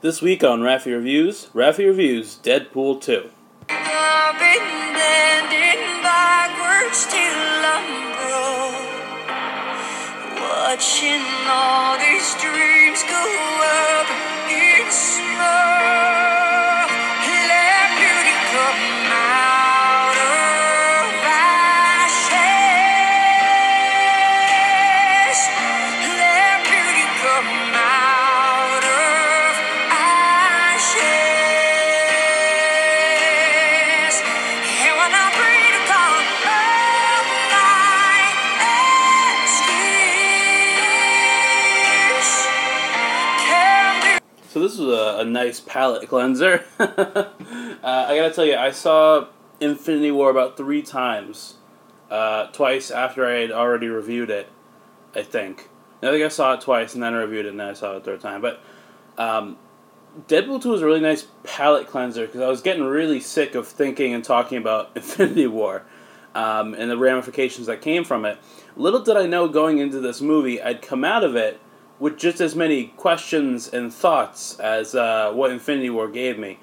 This week on Raffi Reviews, Raffi Reviews Deadpool 2. I've been bending backwards till I'm broke, watching all these dreams go up in smoke. Nice palate cleanser. uh, I gotta tell you, I saw Infinity War about three times. Uh, twice after I had already reviewed it, I think. I think I saw it twice and then I reviewed it and then I saw it a third time. But um, Deadpool 2 was a really nice palate cleanser because I was getting really sick of thinking and talking about Infinity War um, and the ramifications that came from it. Little did I know going into this movie, I'd come out of it with just as many questions and thoughts as uh, what Infinity War gave me.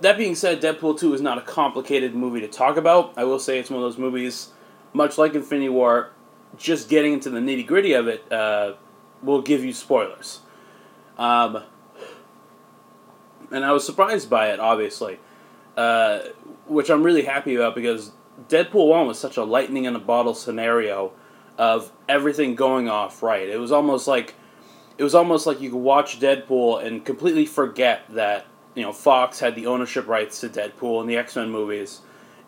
That being said, Deadpool 2 is not a complicated movie to talk about. I will say it's one of those movies, much like Infinity War, just getting into the nitty gritty of it uh, will give you spoilers. Um, and I was surprised by it, obviously, uh, which I'm really happy about because Deadpool 1 was such a lightning in a bottle scenario of everything going off right. It was almost like it was almost like you could watch Deadpool and completely forget that you know Fox had the ownership rights to Deadpool and the X Men movies,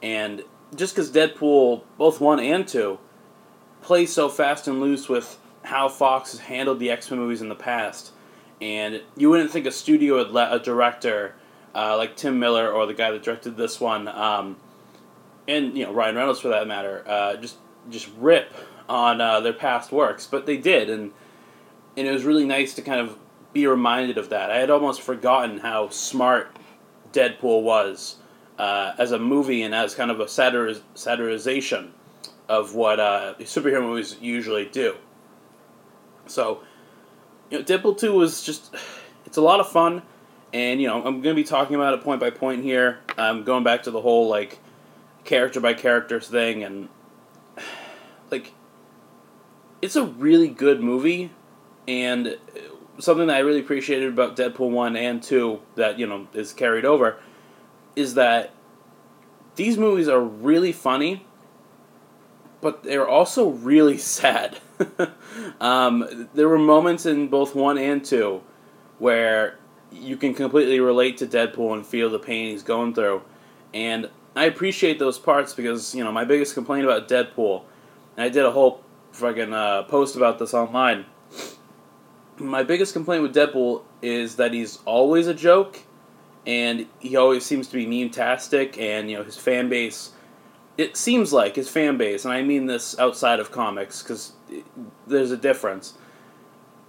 and just because Deadpool both one and two plays so fast and loose with how Fox has handled the X Men movies in the past, and you wouldn't think a studio would let a director uh, like Tim Miller or the guy that directed this one, um, and you know Ryan Reynolds for that matter, uh, just just rip on uh, their past works, but they did, and and it was really nice to kind of be reminded of that. I had almost forgotten how smart Deadpool was uh, as a movie and as kind of a satiriz- satirization of what uh, superhero movies usually do. So, you know, Deadpool 2 was just, it's a lot of fun, and, you know, I'm going to be talking about it point by point here. I'm going back to the whole, like, character by character thing, and, like, it's a really good movie, and something that I really appreciated about Deadpool 1 and 2 that, you know, is carried over is that these movies are really funny, but they're also really sad. um, there were moments in both 1 and 2 where you can completely relate to Deadpool and feel the pain he's going through. And I appreciate those parts because, you know, my biggest complaint about Deadpool, and I did a whole fucking uh, post about this online my biggest complaint with Deadpool is that he's always a joke, and he always seems to be meme-tastic, and you know his fan base. It seems like his fan base, and I mean this outside of comics because there's a difference.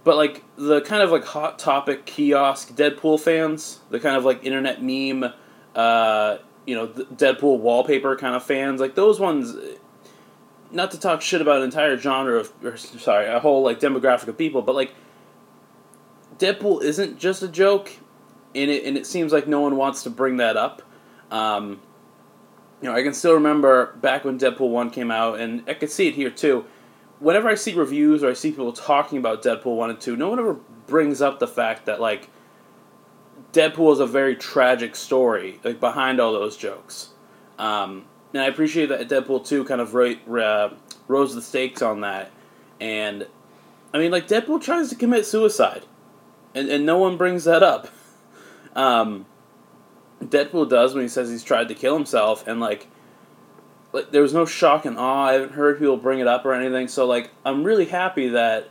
But like the kind of like hot topic kiosk Deadpool fans, the kind of like internet meme, uh, you know, Deadpool wallpaper kind of fans, like those ones. Not to talk shit about an entire genre of, or, sorry, a whole like demographic of people, but like Deadpool isn't just a joke, and it and it seems like no one wants to bring that up. Um, you know, I can still remember back when Deadpool one came out, and I could see it here too. Whenever I see reviews or I see people talking about Deadpool one and two, no one ever brings up the fact that like Deadpool is a very tragic story, like behind all those jokes. Um, and I appreciate that Deadpool two kind of ro- uh, rose the stakes on that, and I mean, like Deadpool tries to commit suicide and, and no one brings that up. Um, Deadpool does when he says he's tried to kill himself, and like, like there was no shock and awe. I haven't heard people bring it up or anything. So like, I'm really happy that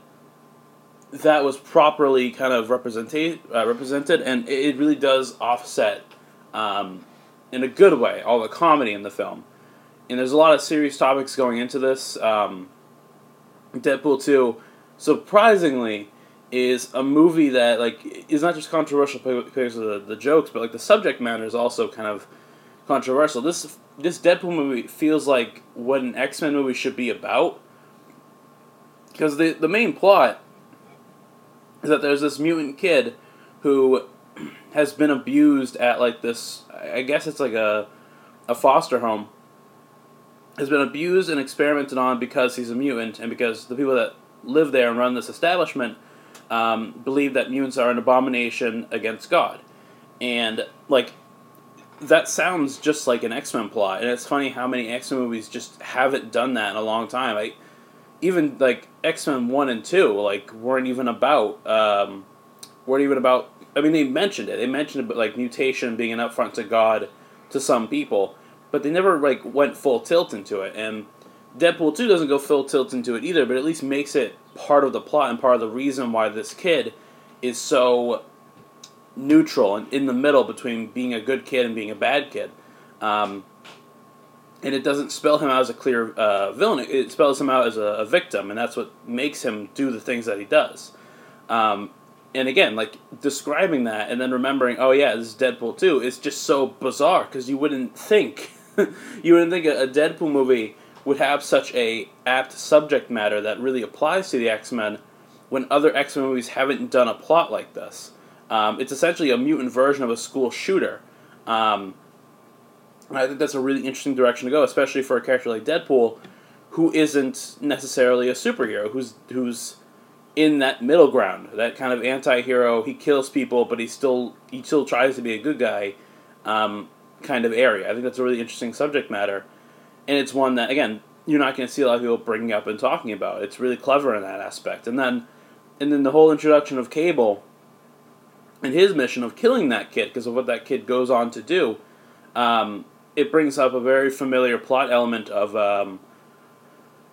that was properly kind of represented, uh, represented, and it, it really does offset um, in a good way all the comedy in the film. And there's a lot of serious topics going into this. Um, Deadpool two, surprisingly is a movie that like is not just controversial because of the, the jokes, but like the subject matter is also kind of controversial. This this Deadpool movie feels like what an X Men movie should be about. Because the the main plot is that there's this mutant kid who has been abused at like this. I guess it's like a a foster home. Has been abused and experimented on because he's a mutant, and because the people that live there and run this establishment um, believe that mutants are an abomination against God, and like that sounds just like an X Men plot, and it's funny how many X Men movies just haven't done that in a long time. I even like X Men one and two like weren't even about um, weren't even about. I mean, they mentioned it. They mentioned about, like mutation being an upfront to God to some people, but they never like went full tilt into it. And Deadpool two doesn't go full tilt into it either, but at least makes it part of the plot and part of the reason why this kid is so neutral and in the middle between being a good kid and being a bad kid. Um, and it doesn't spell him out as a clear uh, villain. It spells him out as a, a, victim, and that's what makes him do the things that he does. Um, and again, like describing that and then remembering, oh yeah, this is Deadpool two, is just so bizarre because you wouldn't think, you wouldn't think a Deadpool movie would have such a apt subject matter that really applies to the X Men when other X Men movies haven't done a plot like this. Um, it's essentially a mutant version of a school shooter. Um, I think that's a really interesting direction to go, especially for a character like Deadpool, who isn't necessarily a superhero, who's who's in that middle ground, that kind of anti-hero. He kills people, but he still he still tries to be a good guy, um, kind of area. I think that's a really interesting subject matter, and it's one that again you're not going to see a lot of people bringing up and talking about. It's really clever in that aspect, and then and then the whole introduction of Cable and his mission of killing that kid because of what that kid goes on to do. Um, it brings up a very familiar plot element of um,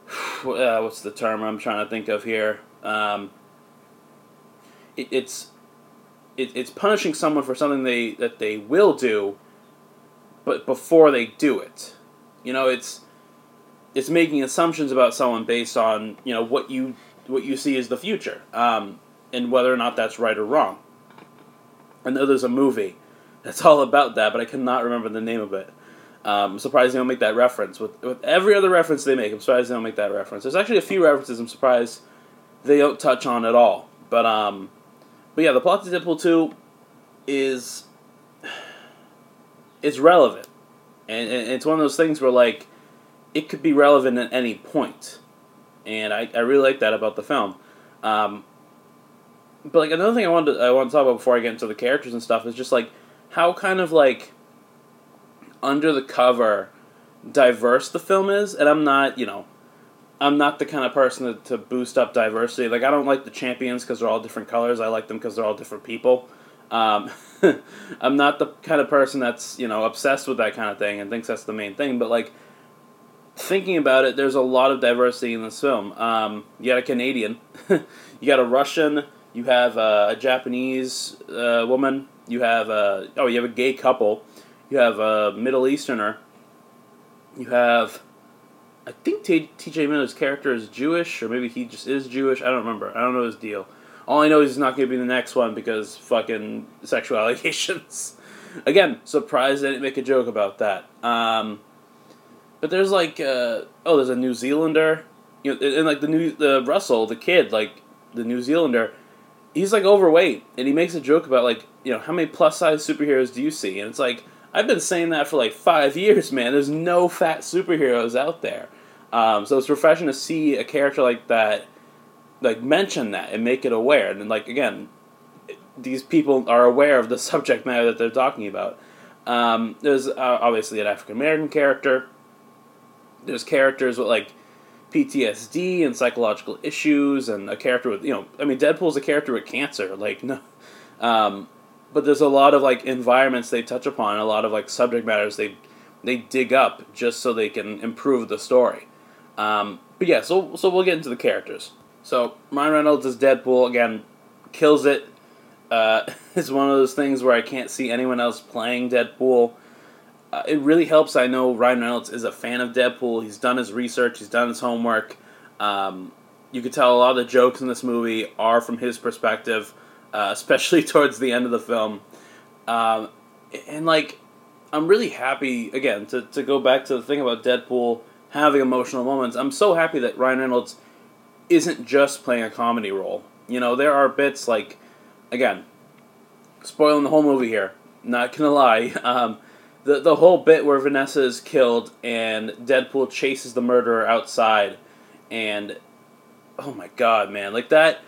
uh, what's the term I'm trying to think of here. Um, it, it's it, it's punishing someone for something they that they will do, but before they do it, you know, it's it's making assumptions about someone based on you know what you what you see as the future, um, and whether or not that's right or wrong. I know there's a movie that's all about that, but I cannot remember the name of it. Um, I'm surprised they don't make that reference. With, with every other reference they make, I'm surprised they don't make that reference. There's actually a few references I'm surprised they don't touch on at all. But um, but yeah, the plot to Deadpool two is it's relevant, and, and it's one of those things where like it could be relevant at any point, and I, I really like that about the film. Um, but like another thing I wanted to, I want to talk about before I get into the characters and stuff is just like how kind of like under the cover diverse the film is, and I'm not you know I'm not the kind of person to, to boost up diversity. Like I don't like the champions because they're all different colors. I like them because they're all different people. Um, I'm not the kind of person that's you know obsessed with that kind of thing and thinks that's the main thing. But like thinking about it, there's a lot of diversity in this film. Um, you got a Canadian, you got a Russian, you have uh, a Japanese uh, woman. You have a oh, you have a gay couple. You have a Middle Easterner. You have, I think T.J. Miller's character is Jewish, or maybe he just is Jewish. I don't remember. I don't know his deal. All I know is he's not going to be the next one because fucking sexual allegations. Again, surprised they didn't make a joke about that. Um, but there's like, uh, oh, there's a New Zealander, you know, and like the new the Russell, the kid, like the New Zealander he's like overweight, and he makes a joke about like you know how many plus size superheroes do you see, and it's like I've been saying that for like five years, man. There's no fat superheroes out there, um, so it's refreshing to see a character like that, like mention that and make it aware, and like again, these people are aware of the subject matter that they're talking about. Um, there's uh, obviously an African American character. There's characters with like PTSD and psychological issues, and a character with you know, I mean, Deadpool's a character with cancer, like no, um, but there's a lot of like environments they touch upon, a lot of like subject matters they they dig up just so they can improve the story. Um, but yeah, so so we'll get into the characters. So Ryan Reynolds is Deadpool again, kills it. Uh, it's one of those things where I can't see anyone else playing Deadpool uh, it really helps. I know Ryan Reynolds is a fan of Deadpool. He's done his research. He's done his homework. Um, you could tell a lot of the jokes in this movie are from his perspective, uh, especially towards the end of the film. Um, and like, I'm really happy again to to go back to the thing about Deadpool having emotional moments. I'm so happy that Ryan Reynolds isn't just playing a comedy role. You know, there are bits like, again, spoiling the whole movie here. Not gonna lie. Um, the the whole bit where Vanessa is killed and Deadpool chases the murderer outside, and oh my god, man, like that.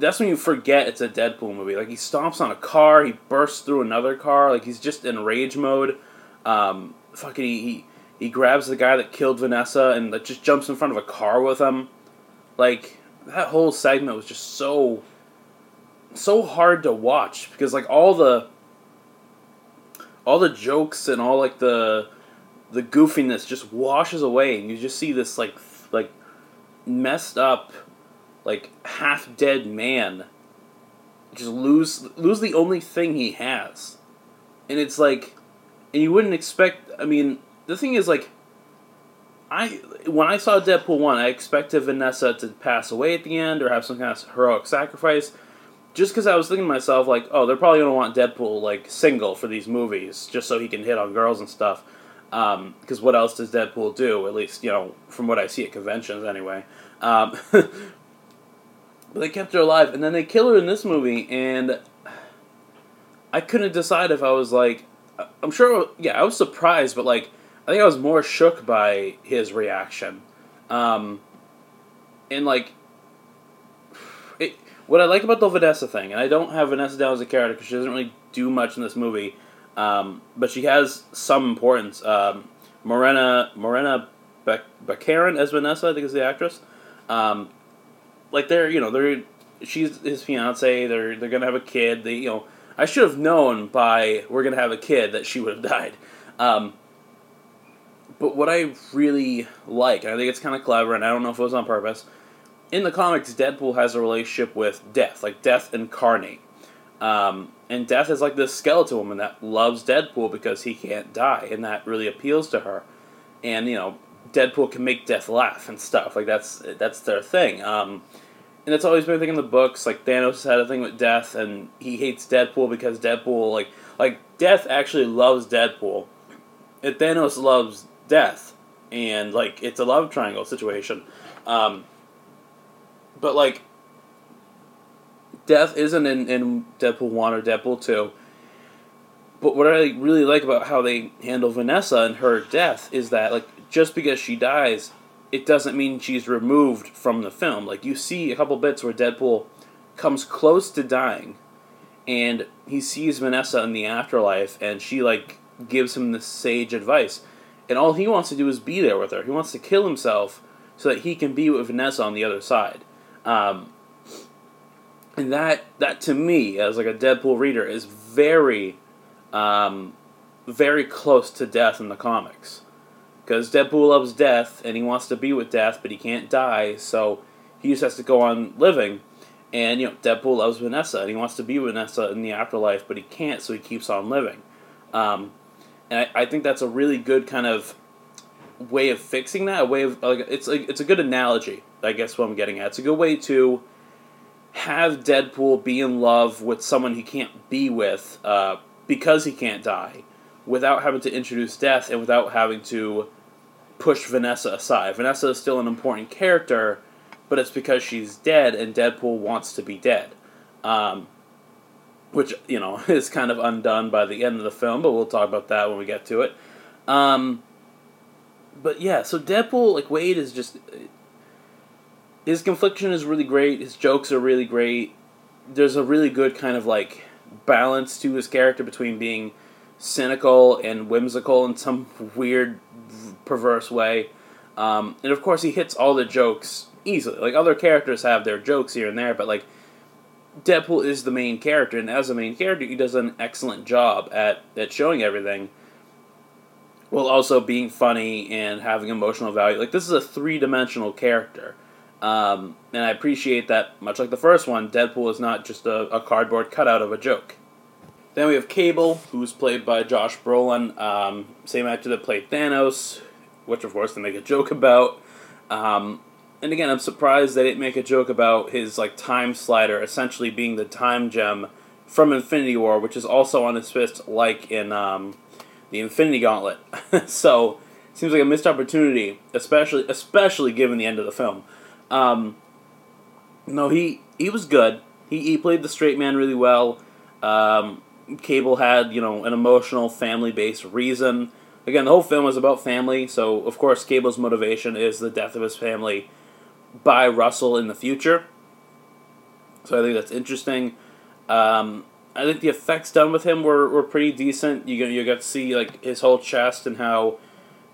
That's when you forget it's a Deadpool movie. Like he stomps on a car, he bursts through another car, like he's just in rage mode. Um, fucking he, he he grabs the guy that killed Vanessa and like, just jumps in front of a car with him. Like that whole segment was just so so hard to watch because like all the all the jokes and all like the the goofiness just washes away and you just see this like like messed up like half dead man just lose lose the only thing he has. And it's like and you wouldn't expect i mean the thing is like i when i saw deadpool 1 i expected vanessa to pass away at the end or have some kind of heroic sacrifice. Just because i was thinking to myself like oh they're probably to want deadpool like single for these movies just so he can hit on girls and stuff. Because what else does deadpool do? At least you know from what i see at conventions anyway. Um, but they kept her alive. And then they kill her in this movie and i couldn't decide if i was like i'm sure yeah i was surprised but like i think i was more shook by his reaction um, and like it, what i like about the vanessa thing and i don't have vanessa down as a character because she doesn't really do much in this movie um, but she has some importance um, morena morena Bac- Baccarin as vanessa i think is the actress um, like they're you know they're she's his fiance. They're they're gonna have a kid. They you know I should have known by we're gonna have a kid that she would have died. Um, but what I really like, and I think it's kind of clever, and I don't know if it was on purpose. In the comics, Deadpool has a relationship with Death, like Death incarnate. Um, and Death is like this skeleton woman that loves Deadpool because he can't die, and that really appeals to her. And you know, Deadpool can make Death laugh and stuff. Like that's that's their thing. Um, and it's always been a thing in the books. Like Thanos had a thing with Death, and he hates Deadpool because Deadpool like like Death actually loves Deadpool, and Thanos loves Death, and like it's a love triangle situation. Um, but like Death isn't in, in Deadpool one or Deadpool two. But what I really like about how they handle Vanessa and her death is that like just because she dies, it doesn't mean she's removed from the film. Like you see a couple bits where Deadpool comes close to dying, and he sees Vanessa in the afterlife, and she like gives him the sage advice, and all he wants to do is be there with her. He wants to kill himself so that he can be with Vanessa on the other side. Um, and that that to me, as like a Deadpool reader, is very, um, very close to death in the comics because Deadpool loves death and he wants to be with death, but he can't die, so he just has to go on living. And you know, Deadpool loves Vanessa and he wants to be with Vanessa in the afterlife, but he can't, so he keeps on living. Um, and I, I think that's a really good kind of way of fixing that. A way of like it's a, it's a good analogy. I guess what I'm getting at. It's a good way to have Deadpool be in love with someone he can't be with uh, because he can't die, without having to introduce death and without having to push Vanessa aside. Vanessa is still an important character, but it's because she's dead and Deadpool wants to be dead. Um, which, you know, is kind of undone by the end of the film, but we'll talk about that when we get to it. Um, but yeah, so Deadpool, like Wade, is just. His confliction is really great, his jokes are really great. There's a really good kind of like balance to his character between being cynical and whimsical in some weird perverse way. Um, and of course, he hits all the jokes easily. Like other characters have their jokes here and there, but like Deadpool is the main character, and as a main character, he does an excellent job at at showing everything, while also being funny and having emotional value. Like this is a three dimensional character. Um, and I appreciate that, much like the first one, Deadpool is not just a, a cardboard cutout of a joke. Then we have Cable, who's played by Josh Brolin, um, same actor that played Thanos, which of course they make a joke about. Um, and again, I'm surprised they didn't make a joke about his like time slider essentially being the time gem from Infinity War, which is also on his fist, like in um, the Infinity Gauntlet. so seems like a missed opportunity, especially especially given the end of the film. Um, no, he he was good. He he played the straight man really well. Um, Cable had you know an emotional family based reason. Again, the whole film is about family, so of course Cable's motivation is the death of his family by Russell in the future. So I think that's interesting. Um, I think the effects done with him were, were pretty decent. You you got to see like his whole chest and how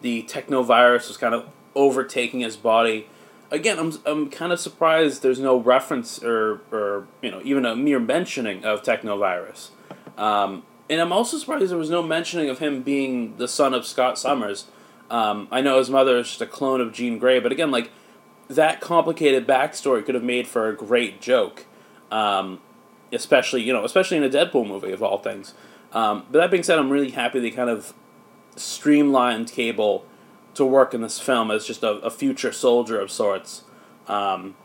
the technovirus was kind of overtaking his body. Again, I'm I'm kind of surprised there's no reference or or you know even a mere mentioning of technovirus. Um, and I'm also surprised there was no mentioning of him being the son of Scott Summers. Um, I know his mother is just a clone of Jean Grey, but again, like that complicated backstory could have made for a great joke, um, especially you know, especially in a Deadpool movie of all things. Um, but that being said, I'm really happy they kind of streamlined Cable to work in this film as just a, a future soldier of sorts. Um,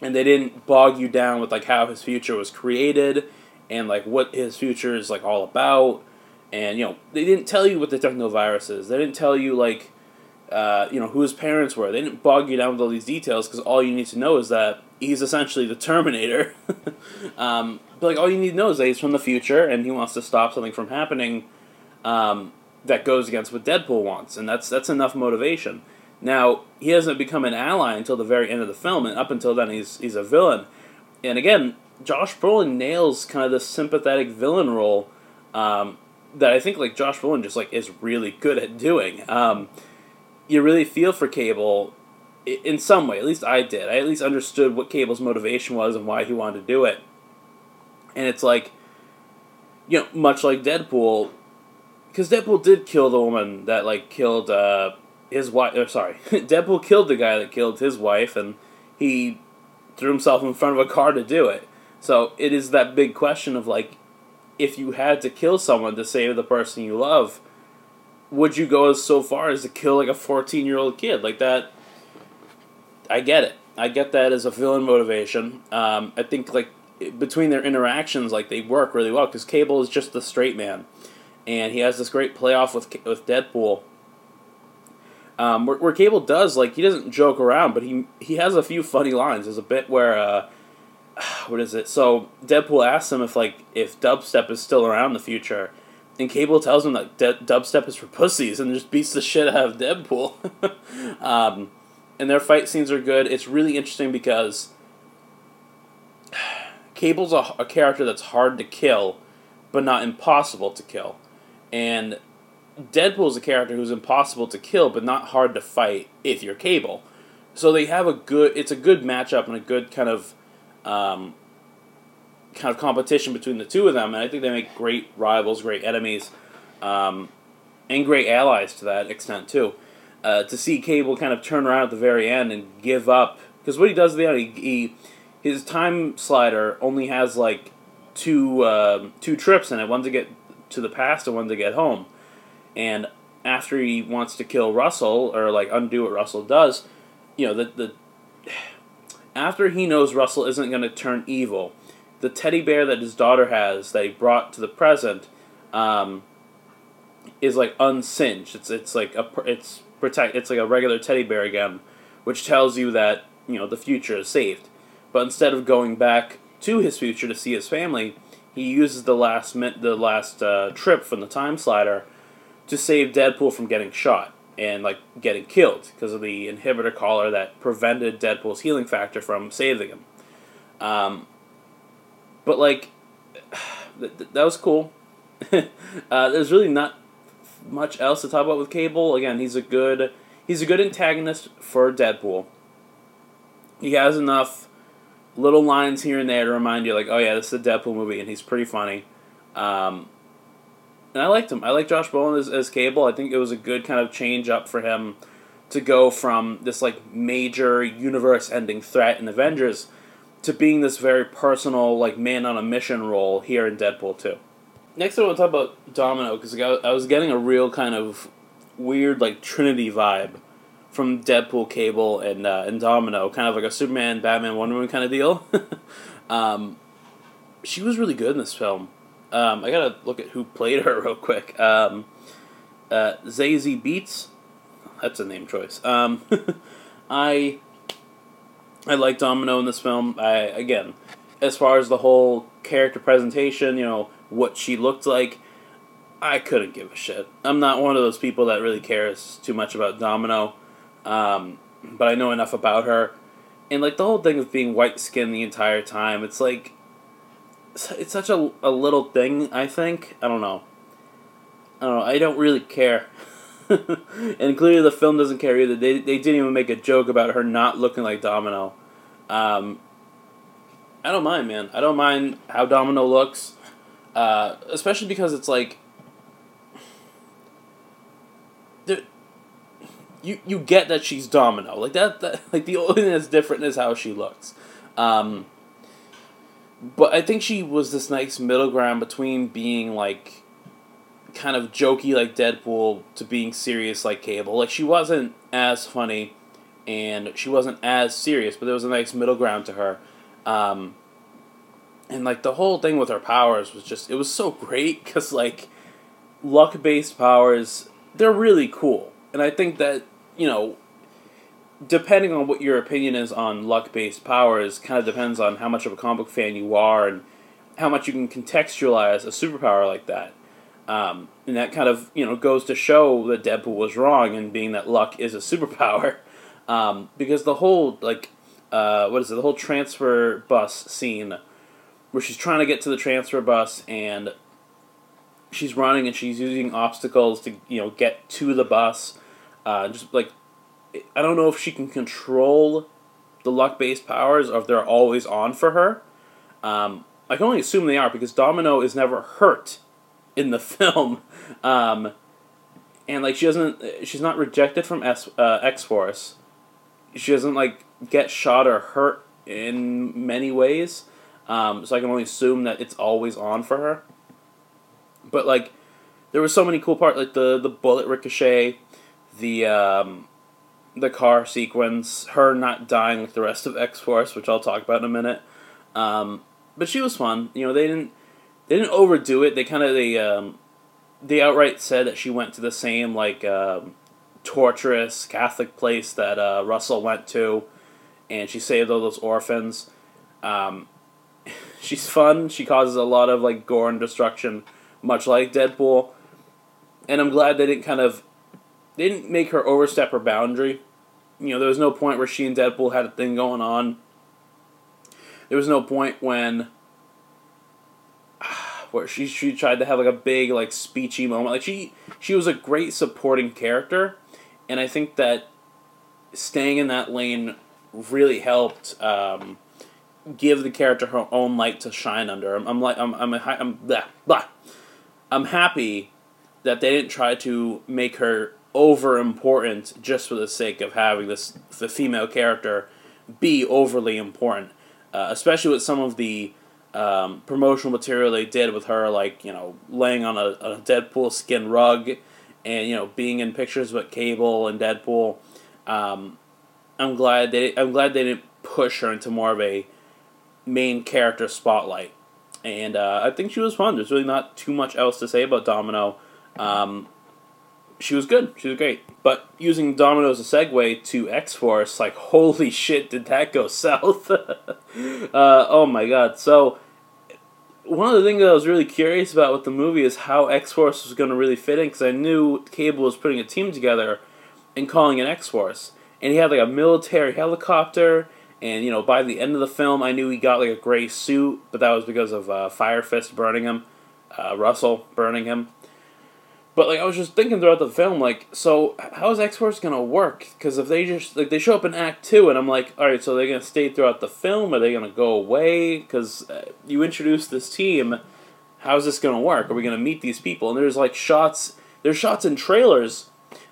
and they didn't bog you down with like how his future was created and like what his future is like all about. And you know, they didn't tell you what the technovirus is. They didn't tell you like uh, you know who his parents were. They didn't bog you down with all these details because all you need to know is that he's essentially the Terminator. um, but like all you need to know is that he's from the future and he wants to stop something from happening um, that goes against what Deadpool wants, and that's that's enough motivation. Now he hasn't become an ally until the very end of the film, and up until then he's he's a villain. And again, Josh Brolin nails kind of the sympathetic villain role um, that I think like Josh Brolin just like is really good at doing. Um, you really feel for Cable in some way. At least I did. I at least understood what Cable's motivation was and why he wanted to do it. And it's like, you know, much like Deadpool, because Deadpool did kill the woman that like killed uh, his wife. Or sorry, Deadpool killed the guy that killed his wife, and he threw himself in front of a car to do it. So it is that big question of like, if you had to kill someone to save the person you love, would you go as so far as to kill like a fourteen year old kid like that? I get it. I get that as a villain motivation. Um, I think like between their interactions, like they work really well because Cable is just the straight man, and he has this great playoff with with Deadpool. Um, where, where Cable does like he doesn't joke around, but he he has a few funny lines. There's a bit where uh, what is it? So Deadpool asks him if like if dubstep is still around in the future, and Cable tells him that de- dubstep is for pussies, and just beats the shit out of Deadpool. um, and their fight scenes are good. It's really interesting because Cable's a, a character that's hard to kill, but not impossible to kill, and Deadpool's a character who's impossible to kill, but not hard to fight if you're Cable. So they have a good. It's a good matchup and a good kind of. Um, kind of competition between the two of them, and I think they make great rivals, great enemies, um, and great allies to that extent too. Uh, to see Cable kind of turn around at the very end and give up, because what he does at the end, he, he his time slider only has like two um, two trips in it, one to get to the past and one to get home, and after he wants to kill Russell or like undo what Russell does, you know the the after he knows Russell isn't going to turn evil the teddy bear that his daughter has that he brought to the present um, is like unsinged. It's it's like a it's protect. It's like a regular teddy bear again, which tells you that you know the future is saved. But instead of going back to his future to see his family, he uses the last the last uh, trip from the time slider to save Deadpool from getting shot and like getting killed because of the inhibitor collar that prevented Deadpool's healing factor from saving him. Um, but like, th- th- that was cool. uh, there's really not much else to talk about with Cable. Again, he's a good he's a good antagonist for Deadpool. He has enough little lines here and there to remind you, like, oh yeah, this is a Deadpool movie, and he's pretty funny. Um, and I liked him. I like Josh Brolin as, as Cable. I think it was a good kind of change up for him to go from this like major universe-ending threat in Avengers to being this very personal, like man on a mission role here in Deadpool 2. Next, I want to talk about Domino because I was getting a real kind of weird, like Trinity vibe from Deadpool, Cable, and uh, and Domino, kind of like a Superman, Batman, Wonder Woman kind of deal. um, she was really good in this film. Um, I gotta look at who played her real quick. Um, uh, Zazie Beetz, that's a name choice. Um, I I like Domino in this film. I again, as far as the whole character presentation, you know, what she looked like, I couldn't give a shit. I'm not one of those people that really cares too much about Domino, um, but I know enough about her. And like the whole thing of being white skinned the entire time, it's like it's, such a, a little thing. I think I don't know. I don't know. I don't really care. and clearly the film doesn't care either. They they didn't even make a joke about her not looking like Domino. Um, I don't mind, man. I don't mind how Domino looks, uh, especially because it's like you you get that she's Domino. Like that, that like the only thing that's different is how she looks. Um, but I think she was this nice middle ground between being like kind of jokey like Deadpool to being serious like Cable. Like she wasn't as funny and she wasn't as serious, but there was a nice middle ground to her. Um, and like the whole thing with her powers was just it was so great because like luck based powers they're really cool, and I think that you know depending on what your opinion is on luck based powers kind of depends on how much of a comic book fan you are and how much you can contextualize a superpower like that. Um, and that kind of you know goes to show that Deadpool was wrong in being that luck is a superpower, um, because the whole like uh, what is it the whole transfer bus scene where she's trying to get to the transfer bus and she's running and she's using obstacles to you know get to the bus, uh, just like I don't know if she can control the luck based powers or if they're always on for her. Um, I can only assume they are because Domino is never hurt in the film, um, and like she doesn't, she's not rejected from S, uh, X Force. She doesn't like get shot or hurt in many ways, um, so I can only assume that it's always on for her. But like, there were so many cool parts, like the the bullet ricochet, the um, the car sequence, her not dying like the rest of X Force, which I'll talk about in a minute. Um, but she was fun. You know, they didn't they didn't overdo it. They kind of they um, they outright said that she went to the same like um, torturous Catholic place that uh, Russell went to, and she saved all those orphans. Um, she's fun. She causes a lot of like gore and destruction, much like Deadpool. And I'm glad they didn't kind of they didn't make her overstep her boundary. You know, there was no point where she and Deadpool had a thing going on. There was no point when where she she tried to have like a big like speechy moment. Like she she was a great supporting character, and I think that staying in that lane really helped um, give the character her own light to shine under. I'm, I'm like I'm I'm I'm, I'm blah, blah. I'm happy that they didn't try to make her over important just for the sake of having this the female character be overly important, uh, especially with some of the um, promotional material they did with her, like you know laying on a, a Deadpool skin rug, and you know being in pictures with Cable and Deadpool. Um, I'm glad they I'm glad they didn't push her into more of a main character spotlight, and uh, I think she was fun. There's really not too much else to say about Domino. Um, she was good. She was great. But using Domino as a segue to X Force, like holy shit, did that go south? uh, oh my god! So one of the things that I was really curious about with the movie is how X Force was going to really fit in because I knew Cable was putting a team together and calling it X Force, and he had like a military helicopter. And you know, by the end of the film, I knew he got like a gray suit, but that was because of uh, Fire Fist burning him, uh, Russell burning him. But like I was just thinking throughout the film, like, so how is X Force gonna work? Because if they just like they show up in Act Two, and I'm like, all right, so they're gonna stay throughout the film? Are they gonna go away? Because uh, you introduced this team, how's this gonna work? Are we gonna meet these people? And there's like shots, there's shots in trailers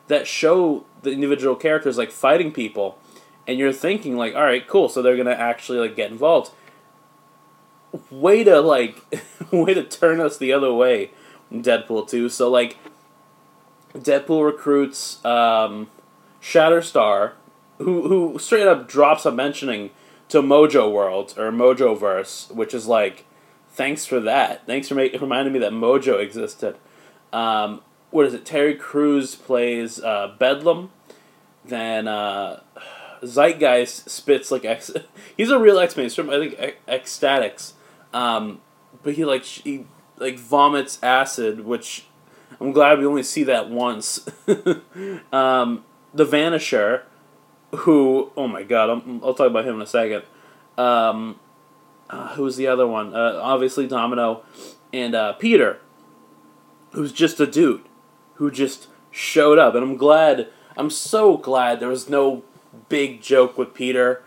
that show the individual characters like fighting people, and you're thinking like, all right, cool, so they're gonna actually like get involved. Way to like, way to turn us the other way. Deadpool 2. So, like, Deadpool recruits um, Shatterstar, who, who straight up drops a mentioning to Mojo World, or Mojo Verse, which is like, thanks for that. Thanks for make, reminding me that Mojo existed. Um, what is it? Terry Crews plays uh, Bedlam. Then uh, Zeitgeist spits like X. He's a real X Men. I think Ecstatics, um, but he like he like vomits acid, which I'm glad we only see that once. um, the Vanisher, who oh my god, I'm, I'll talk about him in a second. Um, uh, who's the other one? Uh, obviously Domino and uh, Peter, who's just a dude who just showed up, and I'm glad. I'm so glad there was no big joke with Peter,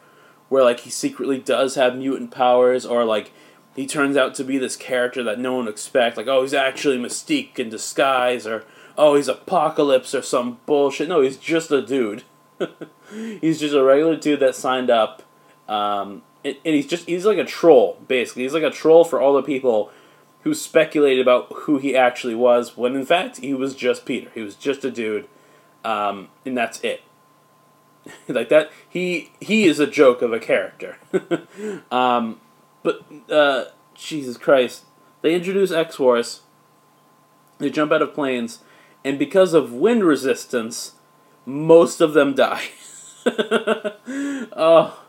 where like he secretly does have mutant powers, or like he turns out to be this character that no one would expect. Like, oh, he's actually Mystique in disguise, or oh, he's Apocalypse or some bullshit. No, he's just a dude. he's just a regular dude that signed up. Um, and, and he's just he's like a troll basically. He's like a troll for all the people who speculated about who he actually was when in fact he was just Peter. He was just a dude, um, and that's it. like that, he he is a joke of a character. um, but uh, Jesus Christ, they introduce X Force. They jump out of planes, and because of wind resistance, most of them die. oh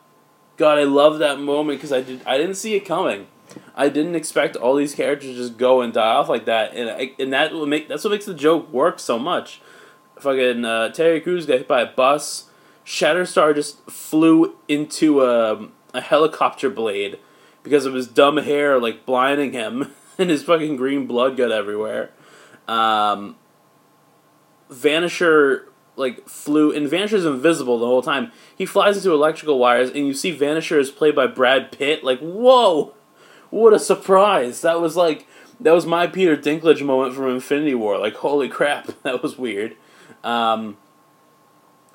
God, I love that moment because I did I didn't see it coming. I didn't expect all these characters just go and die off like that, and I, and that will make that's what makes the joke work so much. Fucking uh, Terry Crews got hit by a bus. Shatterstar just flew into a, a helicopter blade because of his dumb hair, like blinding him, and his fucking green blood got everywhere. Um, Vanisher like flew and Vanisher's invisible the whole time. He flies into electrical wires and you see Vanisher is played by Brad Pitt. Like, whoa! What a surprise. That was like that was my Peter Dinklage moment from Infinity War. Like, holy crap, that was weird. Um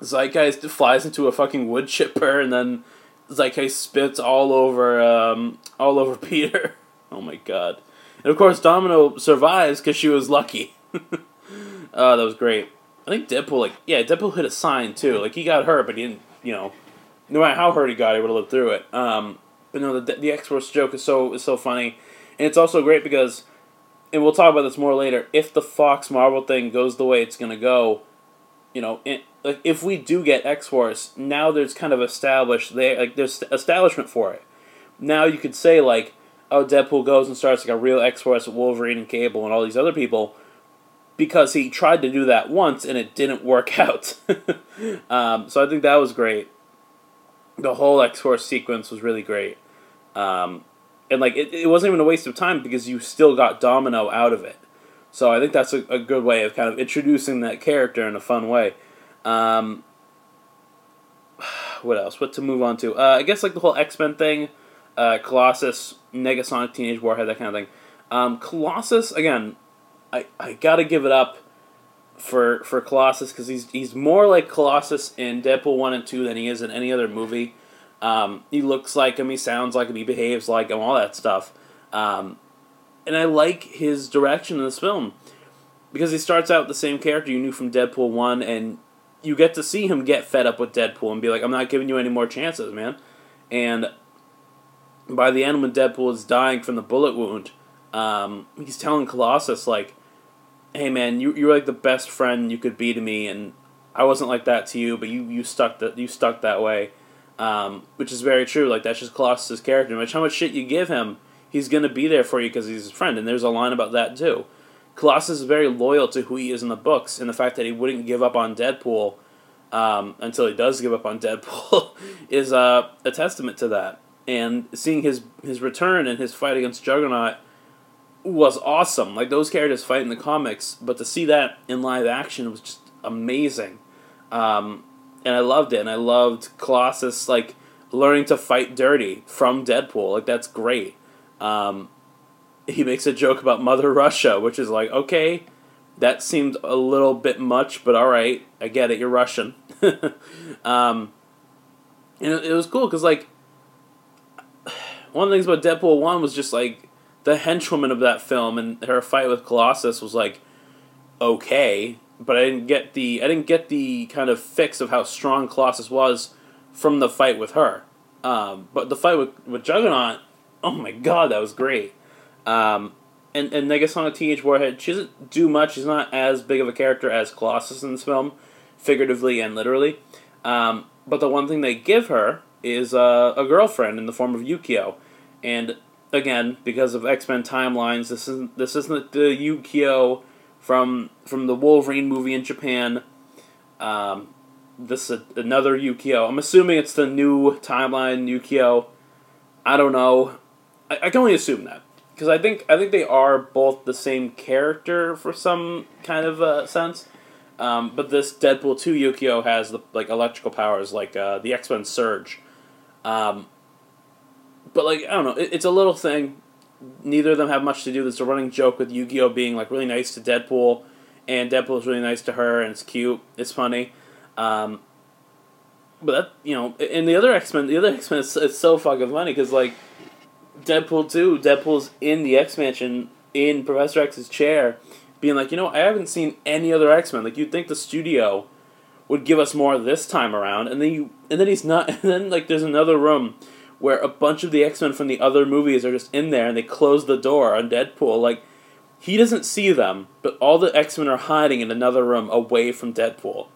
Zeitgeist flies into a fucking wood chipper and then Zeitgeist spits all over um all over Peter. oh my god. And of course Domino survives because she was lucky. oh, that was great. I think Deadpool, like, yeah, Deadpool hit a sign too. Like, he got hurt, but he didn't, you know, no matter how hurt he got, he would have lived through it. Um, but no, the the X Force joke is so is so funny, and it's also great because, and we'll talk about this more later. If the Fox Marvel thing goes the way it's gonna go, you know, it, like if we do get X Force, now there's kind of established there, like there's establishment for it. Now you could say like, oh, Deadpool goes and starts like a real X Force with Wolverine and Cable and all these other people because he tried to do that once and it didn't work out. um, so I think that was great. The whole X Force sequence was really great. Um, and like it, it wasn't even a waste of time because you still got Domino out of it. So I think that's a, a good way of kind of introducing that character in a fun way. Um, what else? What to move on to? Uh, I guess like the whole X Men thing, uh, Colossus, Negasonic Teenage Warhead, that kind of thing. Um, Colossus again, I, I gotta give it up for for Colossus because he's he's more like Colossus in Deadpool one and two than he is in any other movie. Um, he looks like him, he sounds like him, he behaves like him, all that stuff. Um, and I like his direction in this film because he starts out with the same character you knew from Deadpool one, and you get to see him get fed up with Deadpool and be like, "I'm not giving you any more chances, man." And by the end, when Deadpool is dying from the bullet wound, um, he's telling Colossus like, "Hey man, you you're like the best friend you could be to me, and I wasn't like that to you, but you you stuck that you stuck that way." Um, which is very true. Like that's just Colossus's character. No matter how much shit you give him, he's gonna be there for you because he's his friend. And there's a line about that too. Colossus is very loyal to who he is in the books, and the fact that he wouldn't give up on Deadpool um, until he does give up on Deadpool is uh, a testament to that. And seeing his his return and his fight against Juggernaut was awesome. Like those characters fight in the comics, but to see that in live action was just amazing. Um, and I loved it. And I loved Colossus like learning to fight dirty from Deadpool. Like that's great. Um, he makes a joke about Mother Russia, which is like okay, that seemed a little bit much, but all right, I get it. You're Russian. um, and it, it was cool because like one of the things about Deadpool one was just like the henchwoman of that film and her fight with Colossus was like okay, but I didn't get the I didn't get the kind of fix of how strong Colossus was from the fight with her. Um, but the fight with, with Juggernaut, oh my god, that was great. Um, and and Negasonic Teenage Warhead, she doesn't do much. She's not as big of a character as Colossus in this film, figuratively and literally. Um, but the one thing they give her is uh, a girlfriend in the form of Yukio, and again because of X Men timelines. This isn't this isn't the Yukio from from the Wolverine movie in Japan. Um, this is another Yukio. I'm assuming it's the new timeline Yukio. I don't know. I, I can only assume that because I think I think they are both the same character for some kind of uh, sense. Um, but this Deadpool two Yukio has the like electrical powers like uh, the X Men Surge. Um, but like I don't know, it, it's a little thing. Neither of them have much to do. There's a running joke with Yukio being like really nice to Deadpool, and Deadpool is really nice to her, and it's cute. It's funny. Um, but that you know, and the other X Men, the other X Men, is, is so fucking funny because like Deadpool two, Deadpool's in the X Mansion in Professor X's chair, being like, you know, I haven't seen any other X Men. Like you'd think the studio would give us more this time around, and then you, and then he's not. And then like there's another room where a bunch of the X Men from the other movies are just in there, and they close the door on Deadpool. Like he doesn't see them, but all the X Men are hiding in another room away from Deadpool,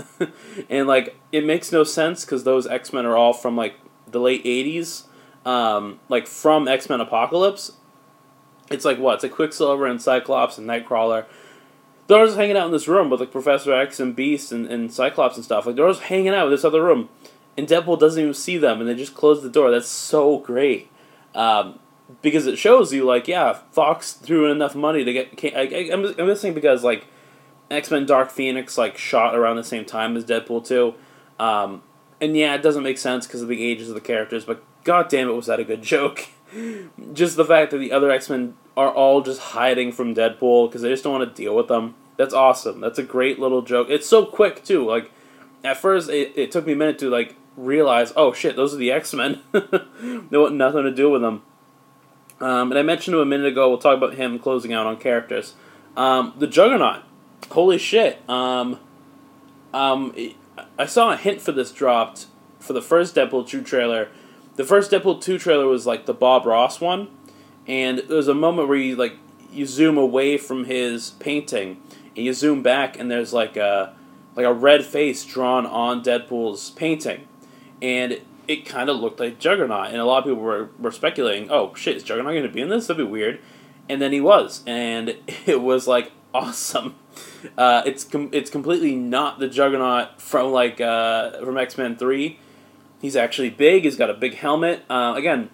and like it makes no sense because those X Men are all from like the late '80s, um, like from X Men Apocalypse. It's like what? It's like Quicksilver and Cyclops and Nightcrawler. They're just hanging out in this room with like Professor X and Beast and, and Cyclops and stuff. Like they're just hanging out in this other room, and Deadpool doesn't even see them, and they just close the door. That's so great. Um, because it shows you like yeah Fox threw in enough money to get I, I, I'm, I'm just saying because like X Men Dark Phoenix like shot around the same time as Deadpool two, um, and yeah it doesn't make sense because of the ages of the characters but god damn it was that a good joke just the fact that the other X Men are all just hiding from Deadpool because they just don't want to deal with them that's awesome that's a great little joke it's so quick too like at first it, it took me a minute to like realize oh shit those are the X Men they want nothing to do with them. Um, and I mentioned him a minute ago. We'll talk about him closing out on characters. Um, the Juggernaut. Holy shit. Um, um, I saw a hint for this dropped for the first Deadpool 2 trailer. The first Deadpool 2 trailer was like the Bob Ross one. And there's a moment where you like you zoom away from his painting and you zoom back and there's like a like a red face drawn on Deadpool's painting. And it kind of looked like Juggernaut, and a lot of people were, were speculating, oh shit, is Juggernaut going to be in this? That'd be weird. And then he was, and it was like awesome. Uh, it's com- it's completely not the Juggernaut from like uh, from X Men Three. He's actually big. He's got a big helmet. Uh, again,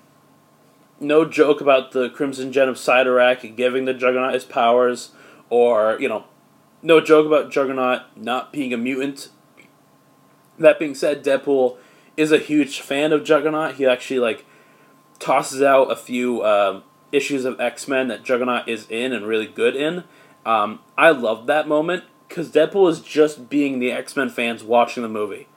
no joke about the Crimson Gem of Cyttorak giving the Juggernaut his powers, or you know, no joke about Juggernaut not being a mutant. That being said, Deadpool is a huge fan of Juggernaut. He actually like tosses out a few um, issues of X Men that Juggernaut is in and really good in. Um, I love that moment because Deadpool is just being the X Men fans watching the movie.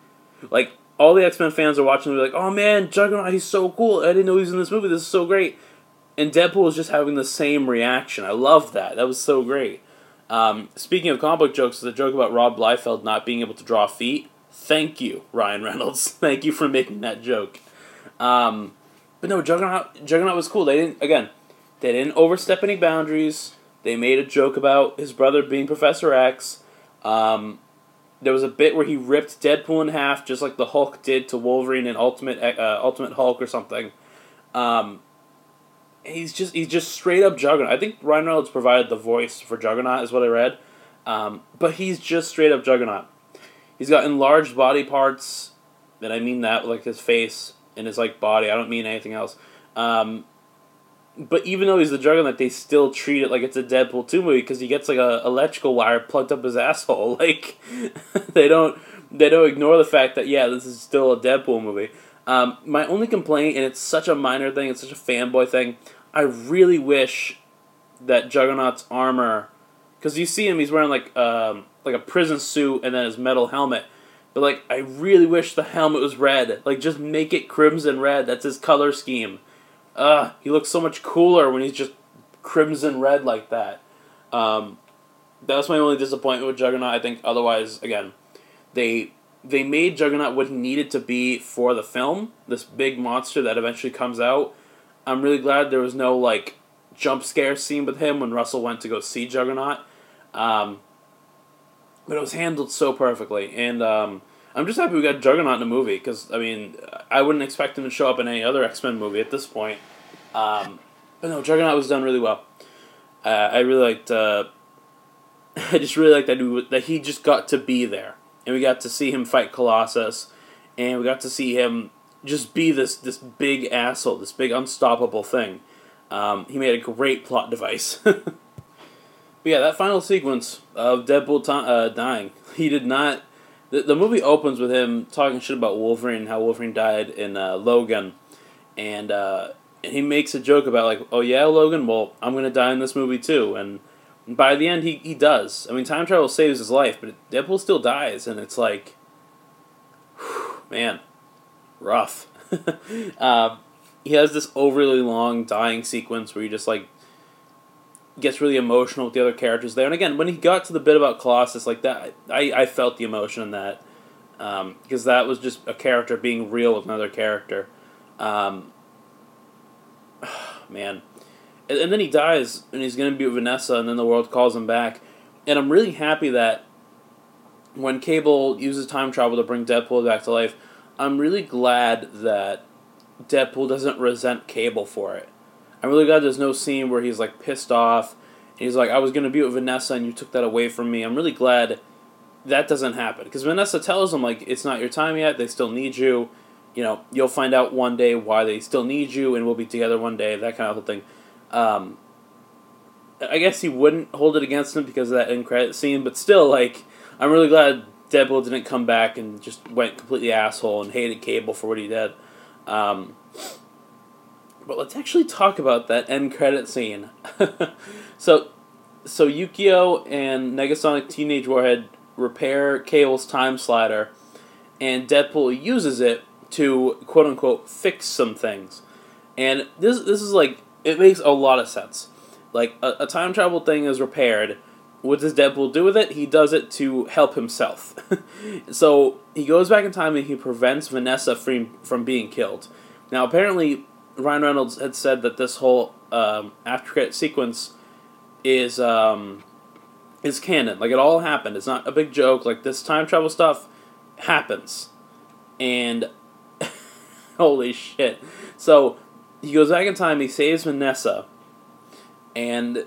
Like all the X Men fans are watching the movie, like, oh man, Juggernaut, he's so cool. I didn't know he was in this movie. This is so great. And Deadpool is just having the same reaction. I love that. That was so great. Um, speaking of comic book jokes, the joke about Rob Liefeld not being able to draw feet. Thank you, Ryan Reynolds. Thank you for making that joke. Um, but no, Juggernaut, Juggernaut was cool. They didn't again, they didn't overstep any boundaries. They made a joke about his brother being Professor X. Um, there was a bit where he ripped Deadpool in half, just like the Hulk did to Wolverine in Ultimate uh, Ultimate Hulk or something. Um, he's just he's just straight up Juggernaut. I think Ryan Reynolds provided the voice for Juggernaut, is what I read. Um, but he's just straight up Juggernaut. He's got enlarged body parts, and I mean that like his face and his like body. I don't mean anything else. Um, but even though he's the Juggernaut, they still treat it like it's a Deadpool two movie because he gets like a electrical wire plugged up his asshole. Like they don't they don't ignore the fact that yeah, this is still a Deadpool movie. Um, my only complaint, and it's such a minor thing, it's such a fanboy thing. I really wish that Juggernaut's armor, because you see him, he's wearing like um, like a prison suit and then his metal helmet. But like, I really wish the helmet was red. Like, just make it crimson red. That's his color scheme. Ugh, he looks so much cooler when he's just crimson red like that. Um, that's my only disappointment with Juggernaut. I think otherwise, again, they they made Juggernaut what he needed to be for the film. This big monster that eventually comes out. I'm really glad there was no like jump scare scene with him when Russell went to go see Juggernaut. Um, but it was handled so perfectly, and um, I'm just happy we got Juggernaut in the movie because I mean I wouldn't expect him to show up in any other X Men movie at this point. Um, but no, Juggernaut was done really well. Uh, I really liked. Uh, I just really liked that he, that he just got to be there, and we got to see him fight Colossus, and we got to see him just be this this big asshole, this big unstoppable thing. Um, he made a great plot device. but yeah, that final sequence of Deadpool uh, dying, he did not. The, the movie opens with him talking shit about Wolverine, how Wolverine died in uh, Logan, and uh, and he makes a joke about like, oh yeah, Logan, well I'm gonna die in this movie too, and by the end he, he does. I mean, time travel saves his life, but Deadpool still dies, and it's like, whew, man, rough. uh, he has this overly long dying sequence where he just like gets really emotional with the other characters there. And again, when he got to the bit about Colossus, like that, I, I felt the emotion in that because um, that was just a character being real with another character. Um, man, and, and then he dies, and he's gonna be with Vanessa, and then the world calls him back. And I'm really happy that when Cable uses time travel to bring Deadpool back to life, I'm really glad that Deadpool doesn't resent Cable for it. I'm really glad there's no scene where he's like pissed off and he's like, I was gonna be with Vanessa and you took that away from me. I'm really glad that doesn't happen because Vanessa tells him like it's not your time yet. They still need you. You know, you'll find out one day why they still need you, and we'll be together one day. That kind of whole thing. Um, I guess he wouldn't hold it against him because of that end credit scene, but still, like, I'm really glad Deadpool didn't come back and just went completely asshole and hated Cable for what he did. Um, but let's actually talk about that end credit scene. so, so Yukio and Negasonic Teenage Warhead repair Cable's time slider, and Deadpool uses it to quote unquote fix some things. And this this is like it makes a lot of sense. Like a, a time travel thing is repaired. What does Deadpool do with it? He does it to help himself. so he goes back in time and he prevents Vanessa from from being killed. Now apparently Ryan Reynolds had said that this whole um, after credit sequence is um, is canon. Like it all happened. It's not a big joke. Like this time travel stuff happens, and holy shit! So he goes back in time. He saves Vanessa, and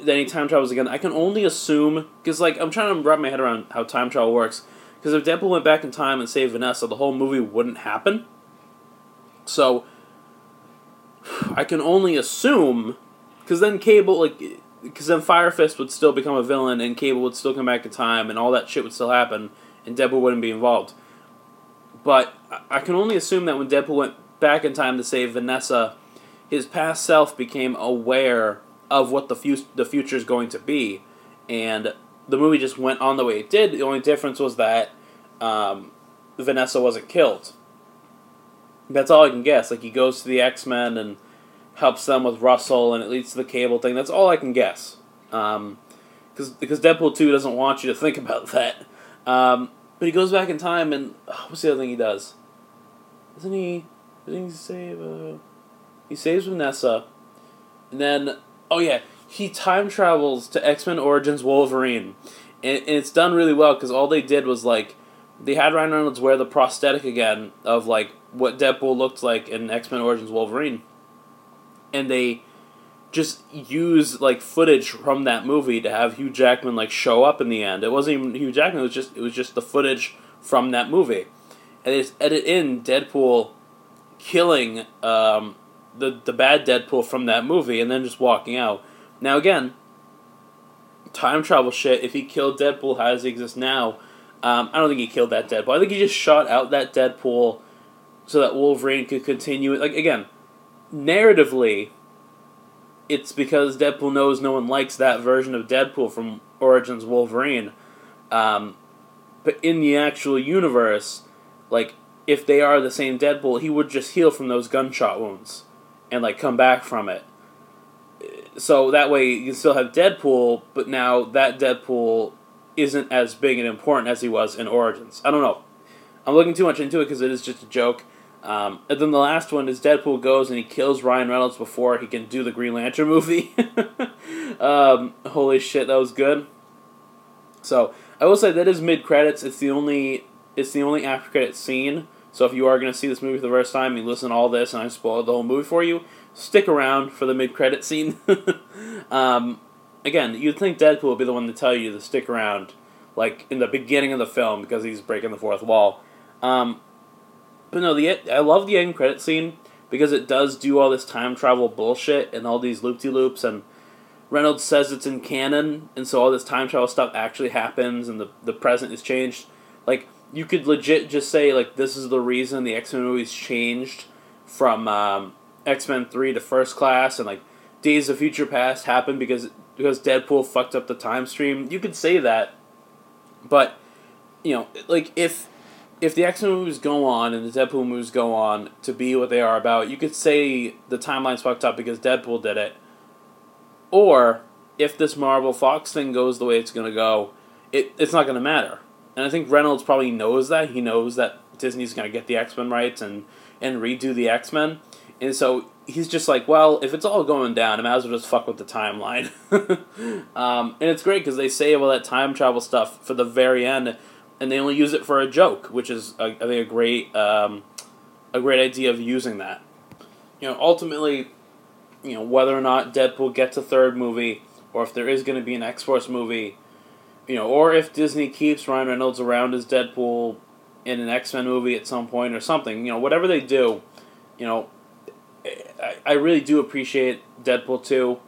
then he time travels again. I can only assume because like I'm trying to wrap my head around how time travel works. Because if Deadpool went back in time and saved Vanessa, the whole movie wouldn't happen. So I can only assume because then Cable like because then Fire Fist would still become a villain and Cable would still come back in time and all that shit would still happen and Deadpool wouldn't be involved. But I can only assume that when Deadpool went back in time to save Vanessa, his past self became aware of what the fu- the future is going to be, and the movie just went on the way it did. The only difference was that um, Vanessa wasn't killed. That's all I can guess. Like he goes to the X Men and helps them with Russell, and it leads to the Cable thing. That's all I can guess. Um, cause, because Deadpool two doesn't want you to think about that. Um, but he goes back in time, and oh, what's the other thing he does? Doesn't he? Doesn't he save? Uh, he saves Vanessa, and then oh yeah, he time travels to X Men Origins Wolverine, and, and it's done really well because all they did was like they had Ryan Reynolds wear the prosthetic again of like what Deadpool looked like in X Men Origins Wolverine, and they just use like footage from that movie to have Hugh Jackman like show up in the end. It wasn't even Hugh Jackman; it was just it was just the footage from that movie, and they just edit in Deadpool killing um, the the bad Deadpool from that movie, and then just walking out. Now again, time travel shit. If he killed Deadpool, how does he exist now? Um, I don't think he killed that Deadpool. I think he just shot out that Deadpool so that Wolverine could continue. Like again, narratively, it's because Deadpool knows no one likes that version of Deadpool from Origins Wolverine. Um, but in the actual universe, like if they are the same Deadpool, he would just heal from those gunshot wounds and like come back from it. So that way you still have Deadpool, but now that Deadpool isn't as big and important as he was in Origins. I don't know. I'm looking too much into it because it is just a joke. Um, and then the last one is Deadpool goes and he kills Ryan Reynolds before he can do the Green Lantern movie. um, holy shit, that was good. So I will say that is mid credits. It's the only it's the only after credit scene. So if you are going to see this movie for the first time, you listen to all this and I spoiled the whole movie for you. stick around for the mid credit scene. um, again, you'd think Deadpool would be the one to tell you to stick around, like in the beginning of the film because he's breaking the fourth wall. Um, but no, the I love the end credit scene because it does do all this time travel bullshit and all these loop de loops and Reynolds says it's in canon and so all this time travel stuff actually happens and the the present is changed. Like you could legit just say like this is the reason the X Men movies changed from um, X Men Three to First Class and like Days of Future Past happened because because Deadpool fucked up the time stream. You could say that, but you know, like if if the X Men movies go on and the Deadpool movies go on to be what they are about, you could say the timeline's fucked up because Deadpool did it. Or if this Marvel Fox thing goes the way it's gonna go, it it's not gonna matter. And I think Reynolds probably knows that. He knows that Disney's gonna get the X Men rights and and redo the X Men. And so he's just like, well, if it's all going down, I might as well just fuck with the timeline. um, and it's great because they save all that time travel stuff for the very end, and they only use it for a joke, which is I think a great um, a great idea of using that. You know, ultimately, you know whether or not Deadpool gets a third movie, or if there is going to be an X Force movie, you know, or if Disney keeps Ryan Reynolds around as Deadpool in an X Men movie at some point or something, you know, whatever they do, you know, I, I really do appreciate Deadpool 2,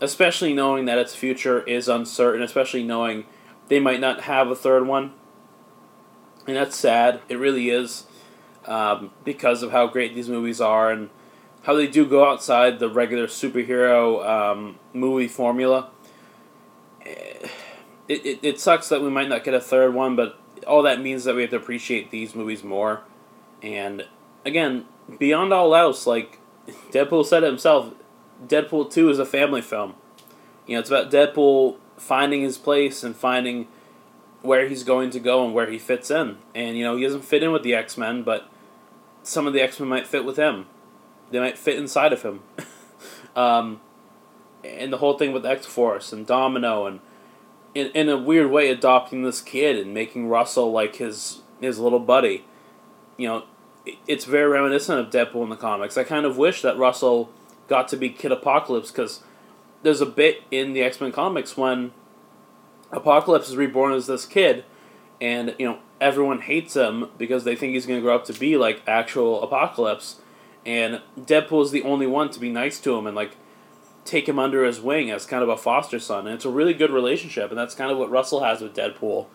especially knowing that its future is uncertain, especially knowing they might not have a third one. And that's sad. It really is. Um, because of how great these movies are and how they do go outside the regular superhero um, movie formula. It, it, it sucks that we might not get a third one, but all that means that we have to appreciate these movies more. And again, beyond all else, like Deadpool said himself, Deadpool 2 is a family film. You know, it's about Deadpool finding his place and finding where he's going to go and where he fits in. And, you know, he doesn't fit in with the X Men, but some of the X Men might fit with him. They might fit inside of him. um, and the whole thing with X Force and Domino and in, in a weird way adopting this kid and making Russell like his his little buddy. You know, it's very reminiscent of Deadpool in the comics. I kind of wish that Russell got to be Kid Apocalypse because there's a bit in the X Men comics when Apocalypse is reborn as this kid, and you know everyone hates him because they think he's going to grow up to be like actual Apocalypse, and Deadpool is the only one to be nice to him and like take him under his wing as kind of a foster son, and it's a really good relationship, and that's kind of what Russell has with Deadpool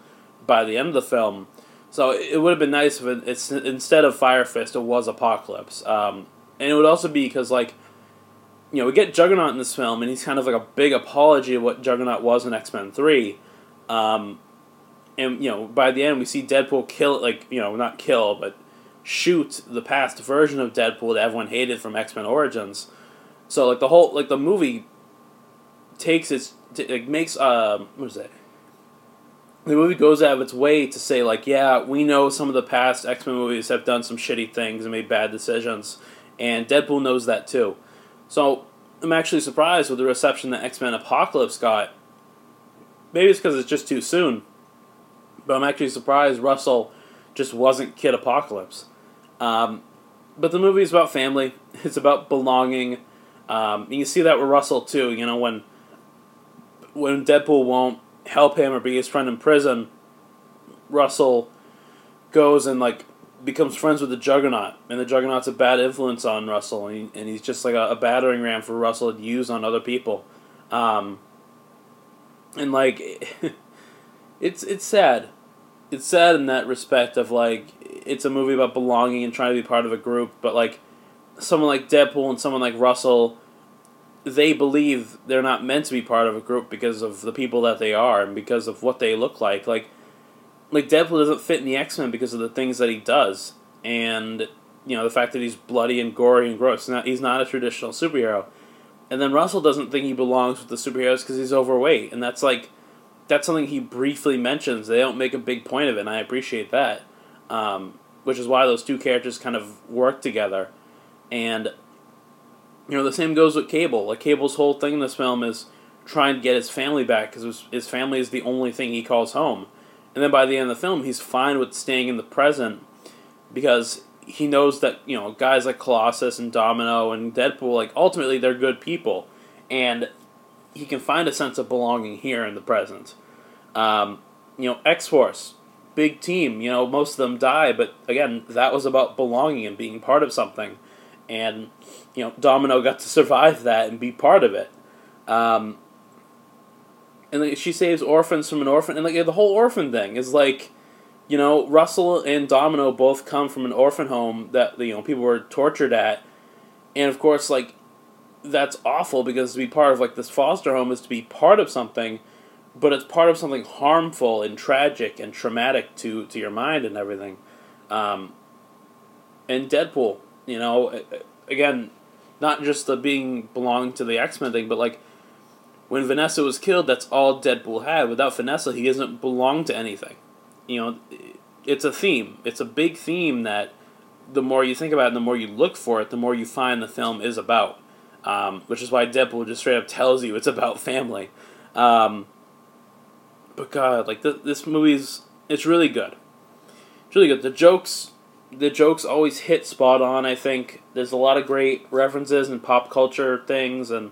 by the end of the film. So it would have been nice if it, it's instead of Fire Fist, it was Apocalypse, um, and it would also be because like, you know, we get Juggernaut in this film, and he's kind of like a big apology of what Juggernaut was in X Men Three, um, and you know, by the end we see Deadpool kill like you know not kill but shoot the past version of Deadpool that everyone hated from X Men Origins. So like the whole like the movie takes its t- it makes uh what is it? The movie goes out of its way to say like yeah we know some of the past x-men movies have done some shitty things and made bad decisions. And deadpool knows that too so i'm actually surprised with the reception that x-men apocalypse got. Maybe it's because it's just too soon but i'm actually surprised russell just wasn't kid apocalypse. Um, but the movie is about family. It's about belonging. Um, you see that with russell too you know when when deadpool won't help him or be his friend in prison, Russell goes and like becomes friends with the Juggernaut, and the Juggernaut's a bad influence on Russell, and, he, and he's just like a, a, battering ram for Russell to use on other people, um, and like it's it's sad, it's sad in that respect of like it's a movie about belonging and trying to be part of a group, but like someone like Deadpool and someone like Russell they believe they're not meant to be part of a group because of the people that they are and because of what they look like. Like, like Deadpool doesn't fit in the X Men because of the things that he does, and you know the fact that he's bloody and gory and gross. Not, he's not a traditional superhero. And then Russell doesn't think he belongs with the superheroes because he's overweight, and that's like that's something he briefly mentions. They don't make a big point of it, and I appreciate that. Um, which is why those two characters kind of work together. And you know, the same goes with Cable. Like Cable's whole thing in this film is trying to get his family back because his family is the only thing he calls home. And then by the end of the film, he's fine with staying in the present because he knows that you know guys like Colossus and Domino and Deadpool, like ultimately they're good people, and he can find a sense of belonging here in the present. Um, you know, X Force, big team. You know, most of them die, but again, that was about belonging and being part of something, and you know, Domino got to survive that and be part of it. Um, and like, she saves orphans from an orphan, and like the whole orphan thing is like, you know, Russell and Domino both come from an orphan home that you know people were tortured at, and of course, like, that's awful because to be part of like this foster home is to be part of something, but it's part of something harmful and tragic and traumatic to to your mind and everything. Um, and Deadpool, you know, again, not just the being belonging to the X Men thing, but like when Vanessa was killed, that's all Deadpool had. Without Vanessa, he doesn't belong to anything. You know, it's a theme. It's a big theme that the more you think about it, and the more you look for it, the more you find the film is about. Um, which is why Deadpool just straight up tells you it's about family. Um, but God, like th- this movie's, it's really good. It's really good. The jokes, the jokes always hit spot on. I think there's a lot of great references and pop culture things, and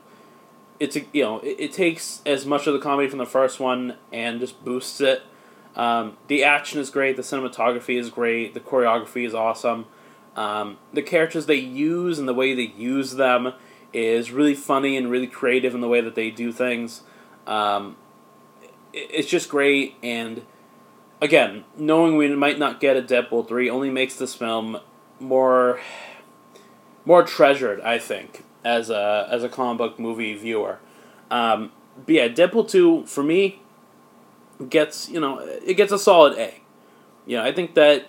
it's a, you know it, it takes as much of the comedy from the first one and just boosts it. Um, the action is great. The cinematography is great. The choreography is awesome. Um, the characters they use and the way they use them is really funny and really creative in the way that they do things. Um, it, it's just great. And again, knowing we might not get a Deadpool three only makes this film more more treasured. I think as a as a comic book movie viewer. Um, but yeah, Deadpool two for me gets you know it gets a solid A. You know, I think that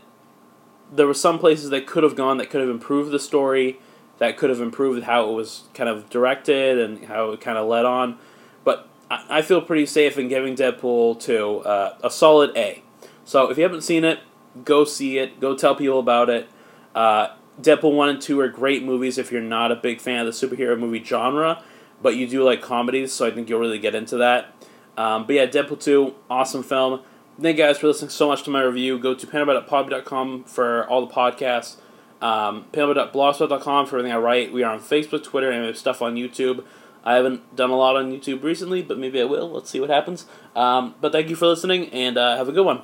there were some places that could have gone that could have improved the story, that could have improved how it was kind of directed and how it kind of led on. But I, I feel pretty safe in giving Deadpool 2 uh, a solid A. So if you haven't seen it, go see it. Go tell people about it. Uh, Deadpool 1 and 2 are great movies if you're not a big fan of the superhero movie genre, but you do like comedies, so I think you'll really get into that. Um, but yeah, Deadpool 2, awesome film. Thank you guys for listening so much to my review. Go to panabat.pod.com for all the podcasts. Um, for everything I write. We are on Facebook, Twitter, and we have stuff on YouTube. I haven't done a lot on YouTube recently, but maybe I will. Let's see what happens. Um, but thank you for listening, and uh, have a good one.